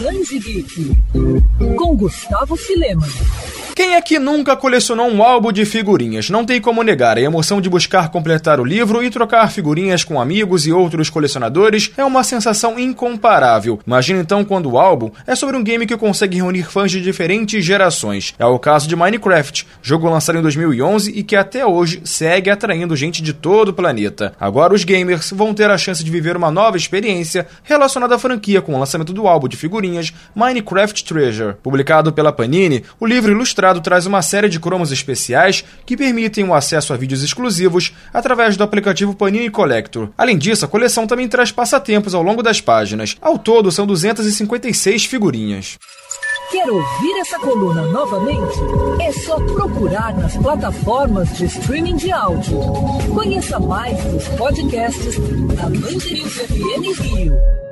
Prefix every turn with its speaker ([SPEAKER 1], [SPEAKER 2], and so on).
[SPEAKER 1] Geek, com Gustavo Filema.
[SPEAKER 2] Quem é que nunca colecionou um álbum de figurinhas? Não tem como negar, a emoção de buscar completar o livro e trocar figurinhas com amigos e outros colecionadores é uma sensação incomparável. Imagina então quando o álbum é sobre um game que consegue reunir fãs de diferentes gerações. É o caso de Minecraft, jogo lançado em 2011 e que até hoje segue atraindo gente de todo o planeta. Agora os gamers vão ter a chance de viver uma nova experiência relacionada à franquia com o lançamento do álbum de figurinhas Minecraft Treasure. Publicado pela Panini, o livro ilustrado traz uma série de cromos especiais que permitem o acesso a vídeos exclusivos através do aplicativo Panini Collector. Além disso, a coleção também traz passatempos ao longo das páginas. Ao todo, são 256 figurinhas.
[SPEAKER 1] Quer ouvir essa coluna novamente? É só procurar nas plataformas de streaming de áudio. Conheça mais dos podcasts da Mandirinhos FM Rio.